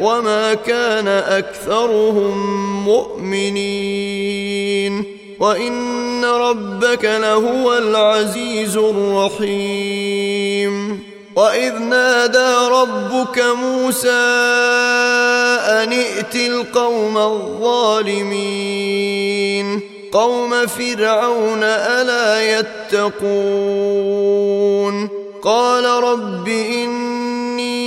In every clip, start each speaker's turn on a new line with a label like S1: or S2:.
S1: وما كان اكثرهم مؤمنين وان ربك لهو العزيز الرحيم واذ نادى ربك موسى ان ائت القوم الظالمين قوم فرعون الا يتقون قال رب اني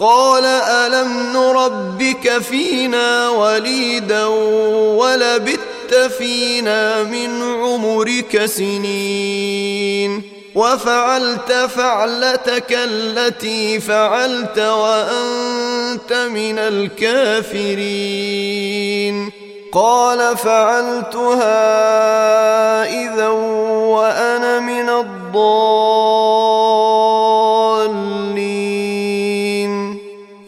S1: قال ألم نربك فينا وليدا ولبت فينا من عمرك سنين وفعلت فعلتك التي فعلت وأنت من الكافرين قال فعلتها إذا وأنا من الضالين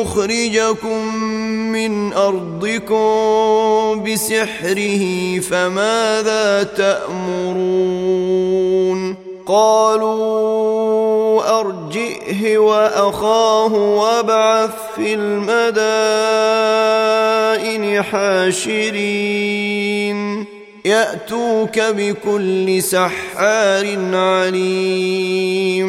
S1: يخرجكم من أرضكم بسحره فماذا تأمرون؟ قالوا أرجئه وأخاه وابعث في المدائن حاشرين. يأتوك بكل سحار عليم.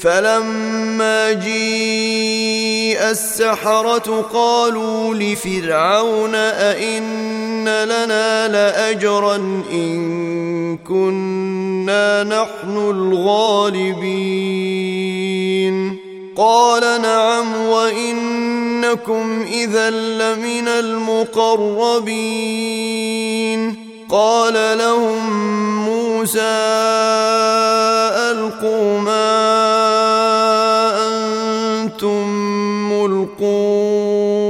S1: فلما جيء السحرة قالوا لفرعون أئن لنا لأجرا إن كنا نحن الغالبين قال نعم وإنكم إذا لمن المقربين قال لهم موسى ألقوا ما أنتم ملقون.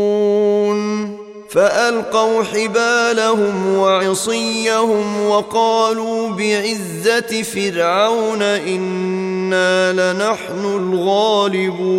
S1: فألقوا حبالهم وعصيهم وقالوا بعزة فرعون إنا لنحن الغالبون.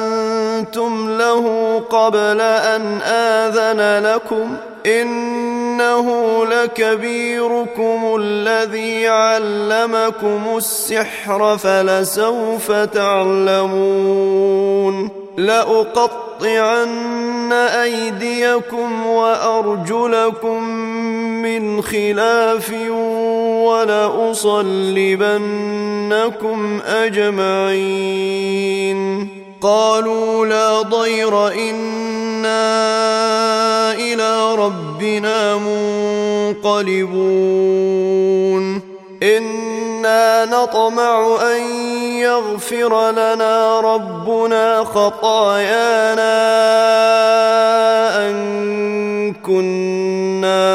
S1: قبل أن آذن لكم إنه لكبيركم الذي علمكم السحر فلسوف تعلمون لأقطعن أيديكم وأرجلكم من خلاف ولأصلبنكم أجمعين قالوا لا ضير إنا إلى ربنا منقلبون. إنا نطمع أن يغفر لنا ربنا خطايانا أن كنا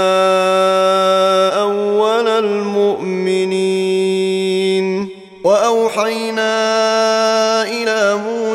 S1: أول المؤمنين. وأوحينا إلى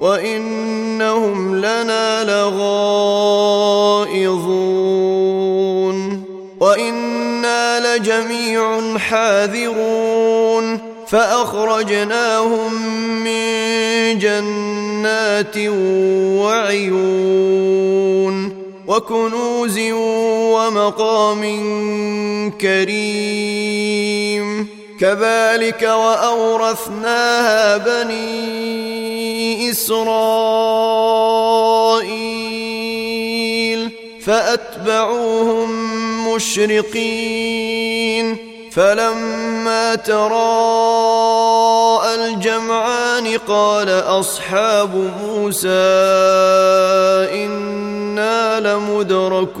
S1: وإنهم لنا لغائظون وإنا لجميع حاذرون فأخرجناهم من جنات وعيون وكنوز ومقام كريم كذلك وأورثناها بني إسرائيل فأتبعوهم مشرقين فلما تراءى الجمعان قال أصحاب موسى إنا لمدركون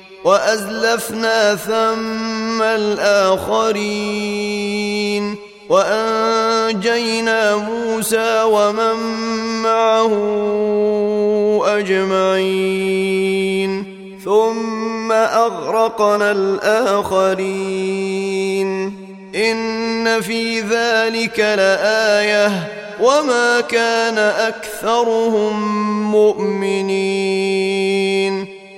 S1: وأزلفنا ثم الآخرين وأنجينا موسى ومن معه أجمعين ثم أغرقنا الآخرين إن في ذلك لآية وما كان أكثرهم مؤمنين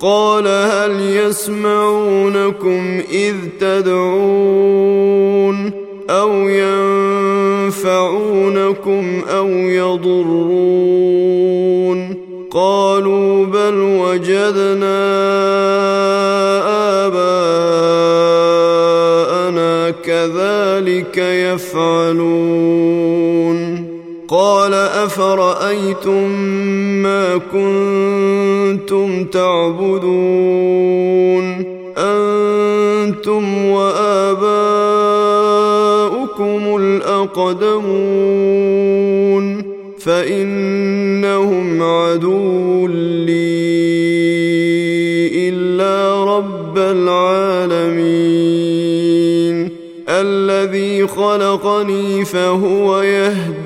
S1: قال هل يسمعونكم إذ تدعون أو ينفعونكم أو يضرون قالوا بل وجدنا آباءنا كذلك يفعلون قال أفرأيتم ما كنتم تعبدون؟ أنتم وآباؤكم الأقدمون. فإنهم عدو لي إلا رب العالمين. الذي خلقني فهو يهدين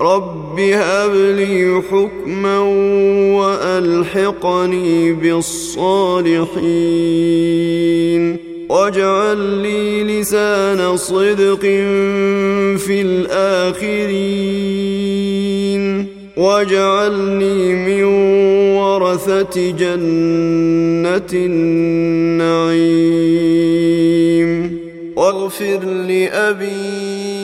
S1: رب هب لي حكما والحقني بالصالحين واجعل لي لسان صدق في الاخرين واجعلني من ورثه جنه النعيم واغفر لابي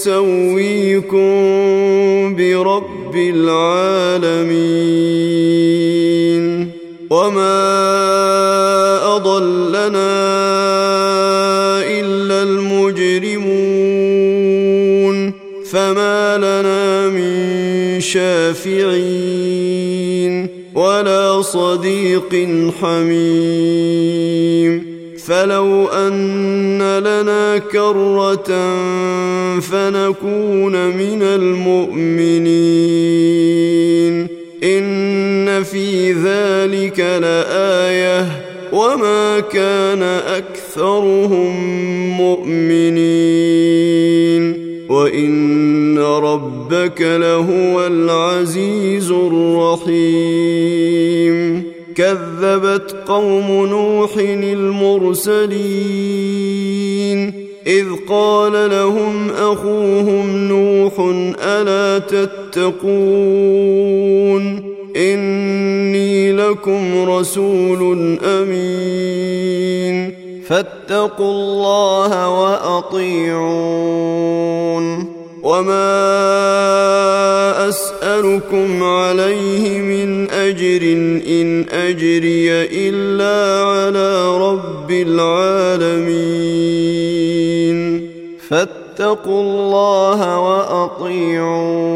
S1: نسويكم برب العالمين. وما أضلنا إلا المجرمون. فما لنا شافعين ولا صديق حميم. فلو أن لنا كرة فنكون من المؤمنين. إن في ذلك لآية. وما كان أكثرهم مؤمنين. وإن ربك لهو العزيز الرحيم. كذبت قوم نوح المرسلين إذ قال لهم أخوهم نوح ألا تتقون إني لكم رسول أمين فاتقوا الله وأطيعون وما اسالكم عليه من اجر ان اجري الا على رب العالمين فاتقوا الله واطيعون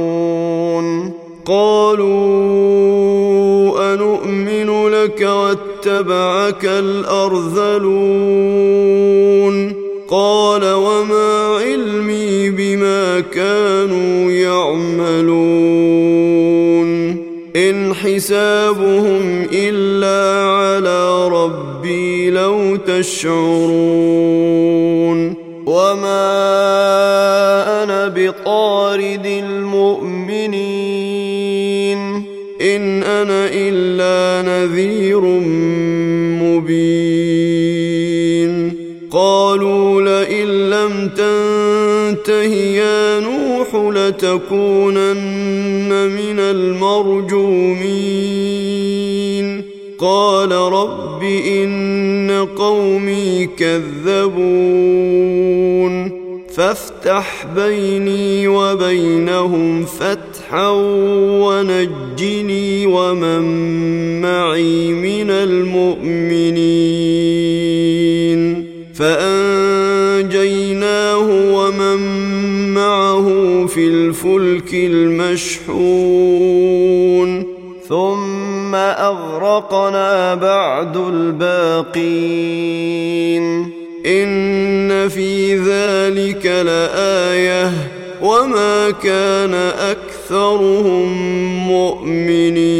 S1: قالوا انومن لك واتبعك الارذلون قال وما كانوا يعملون. إن حسابهم إلا على ربي لو تشعرون. وما أنا بطارد المؤمنين. إن أنا إلا نذير مبين. لتكونن من المرجومين. قال رب إن قومي كذبون. فافتح بيني وبينهم فتحا ونجني ومن معي من المؤمنين. فانجيناه في الفلك المشحون. ثم أغرقنا بعد الباقين. إن في ذلك لآية. وما كان أكثرهم مؤمنين.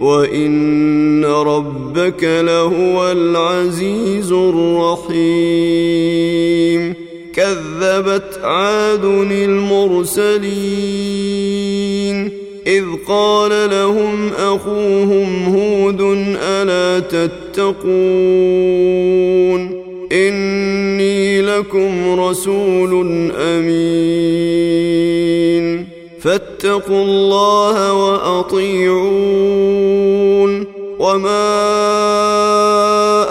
S1: وإن ربك لهو العزيز الرحيم. كذبت عاد المرسلين إذ قال لهم أخوهم هود ألا تتقون إني لكم رسول أمين فاتقوا الله وأطيعون وما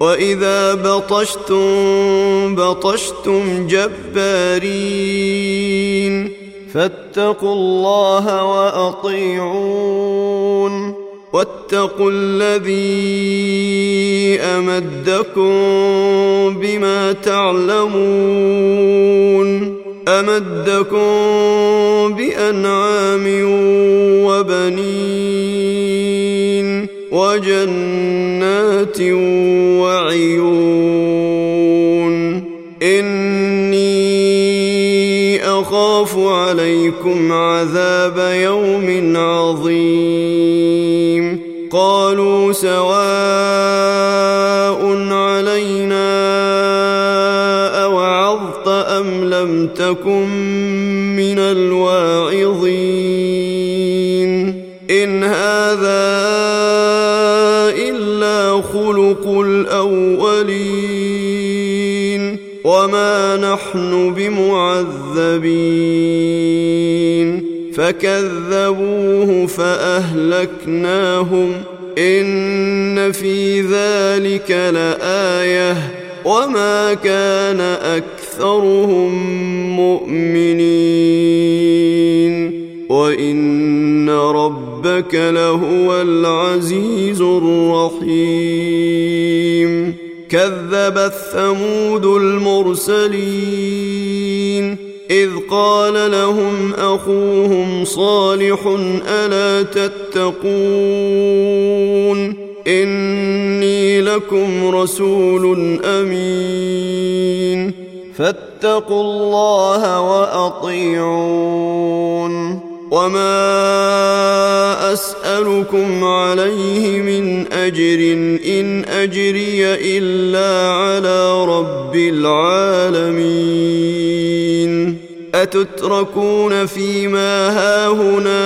S1: واذا بطشتم بطشتم جبارين فاتقوا الله واطيعون واتقوا الذي امدكم بما تعلمون امدكم بانعام وبنين وجنات وعيون. إني أخاف عليكم عذاب يوم عظيم. قالوا سواء علينا أوعظت أم لم تكن من الواعظين بمعذبين فكذبوه فأهلكناهم. إن في ذلك لآية. وما كان أكثرهم مؤمنين. وإن ربك لهو العزيز الرحيم. كذبت ثمود المرسلين. إذ قال لهم أخوهم صالح ألا تتقون؟ إني لكم رسول أمين. فاتقوا الله وأطيعون. وما اسالكم عليه من اجر ان اجري الا على رب العالمين اتتركون فيما هاهنا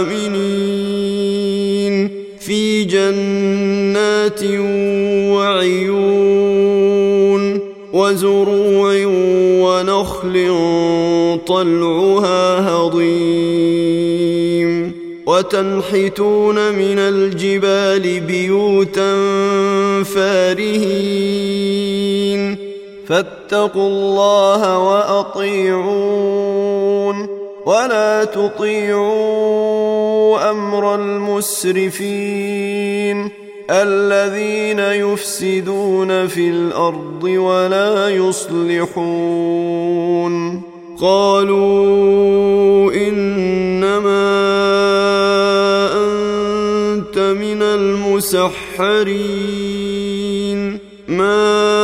S1: امنين في جنات وعيون وزروع ونخل طلعها هضيم وتنحتون من الجبال بيوتا فارهين فاتقوا الله وأطيعون ولا تطيعوا أمر المسرفين الذين يفسدون في الأرض ولا يصلحون. قالوا إنما أنت من المسحرين. ما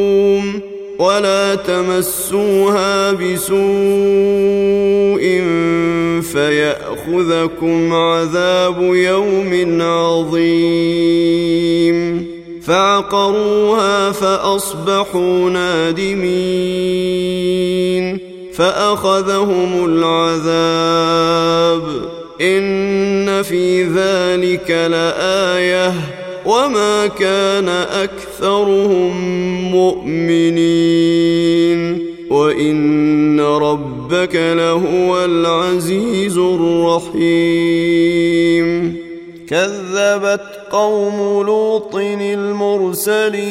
S1: ولا تمسوها بسوء فيأخذكم عذاب يوم عظيم. فعقروها فأصبحوا نادمين. فأخذهم العذاب. إن في ذلك لآية. وما كان اكثرهم مؤمنين وان ربك لهو العزيز الرحيم كذبت قوم لوط المرسلين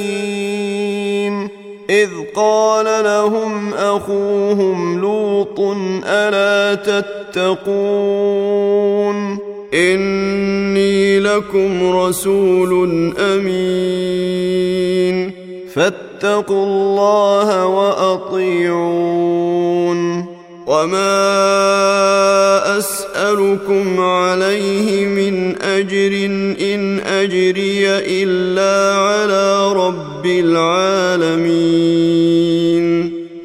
S1: اذ قال لهم اخوهم لوط الا تتقون إني لكم رسول أمين. فاتقوا الله وأطيعون. وما أسألكم عليه من أجر إن أجري إلا على رب العالمين.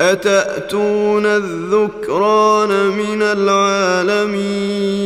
S1: أتأتون الذكران من العالمين؟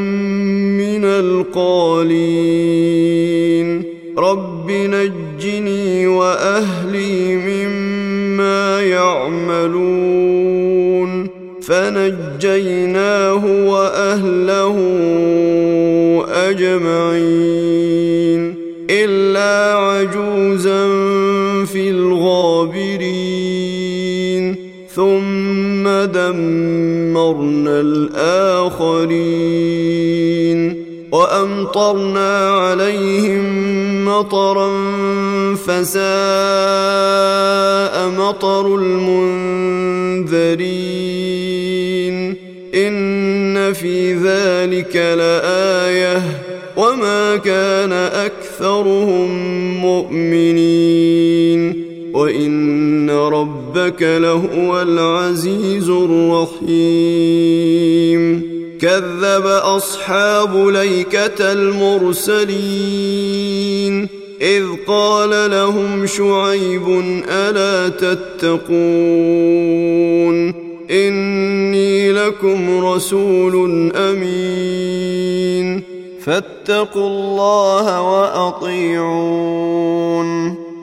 S1: القالين. رب نجني وأهلي مما يعملون. فنجيناه وأهله أجمعين. إلا عجوزا في الغابرين. ثم دمرنا الآخرين. وامطرنا عليهم مطرا فساء مطر المنذرين. إن في ذلك لآية. وما كان أكثرهم مؤمنين. وإن ربك لهو العزيز الرحيم. كذب أصحاب ليكة المرسلين إذ قال لهم شعيب ألا تتقون إني لكم رسول أمين فاتقوا الله وأطيعون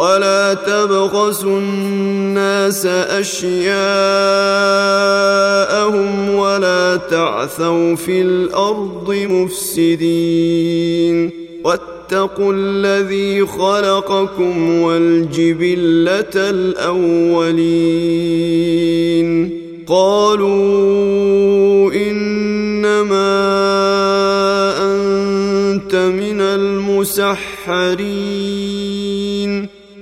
S1: ولا تبخسوا الناس اشياءهم ولا تعثوا في الأرض مفسدين واتقوا الذي خلقكم والجبله الاولين قالوا انما انت من المسحرين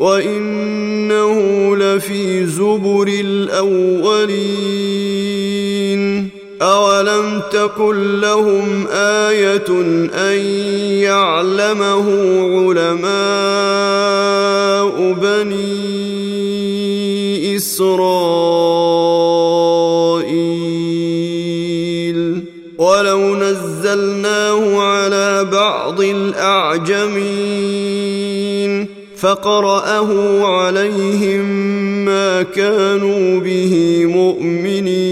S1: وانه لفي زبر الاولين اولم تكن لهم إيه ان يعلمه علماء بني اسرائيل ولو نزلناه على بعض الاعجمين فقرأه عليهم ما كانوا به مؤمنين.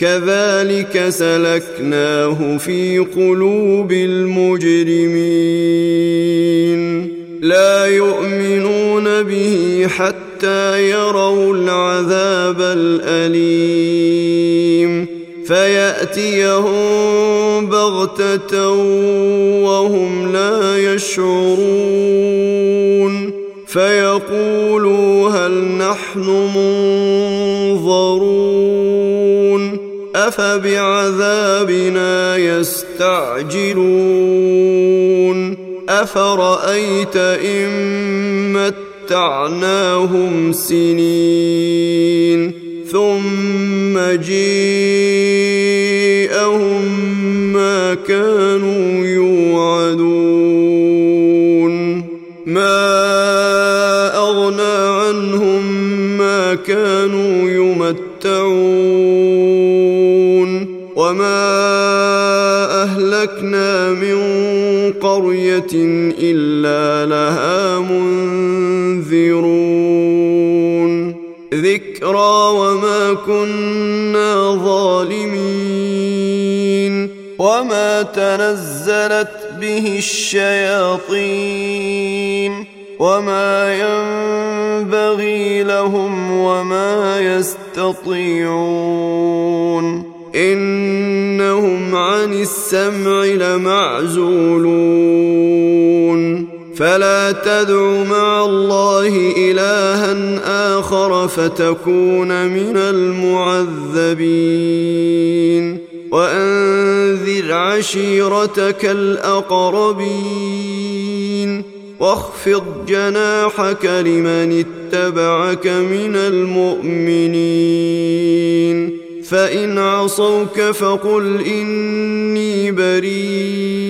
S1: كذلك سلكناه في قلوب المجرمين. لا يؤمنون به حتى يروا العذاب الأليم. فيأتيهم بغتة وهم لا يشعرون. فيقولوا هل نحن منظرون. أفبعذابنا يستعجلون. أفرأيت إن متعناهم سنين. ثم جيءهم ما كانوا يوعدون. ما أغنى عنهم ما كانوا يمتعون. وما أهلكنا من قرية إلا لها منذرون. ذكرى وما كنا ظالمين. وما تنزلت به الشياطين. وما ينبغي لهم وما يستطيعون. إن عن السمع لمعزولون. فلا تدع مع الله إلها آخر فتكون من المعذبين. وأنذر عشيرتك الأقربين. واخفض جناحك لمن اتبعك من المؤمنين. فإن عصوك فقل إني بريء.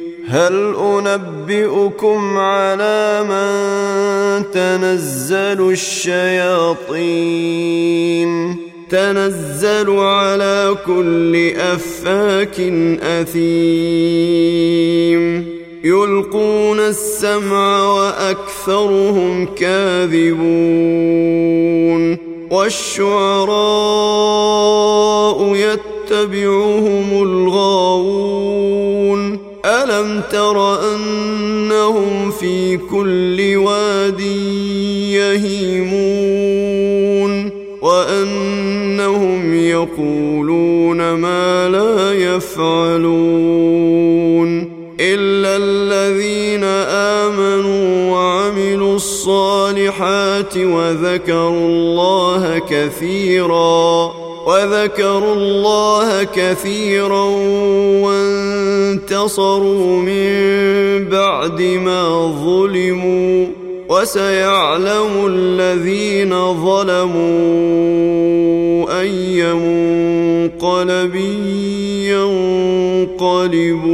S1: هل أنبئكم على من تنزل الشياطين؟ تنزل على كل أفاك أثيم. يلقون السمع وأكثرهم كاذبون. والشعراء يتبعهم الغاوون. ألم تر أنهم في كل واد يهيمون وأنهم يقولون ما لا يفعلون إلا الذين آمنوا وعملوا الصالحات وذكروا الله كثيرا وذكروا الله كثيرا وانتصروا من بعد ما ظلموا وسيعلم الذين ظلموا أي منقلب ينقلبون.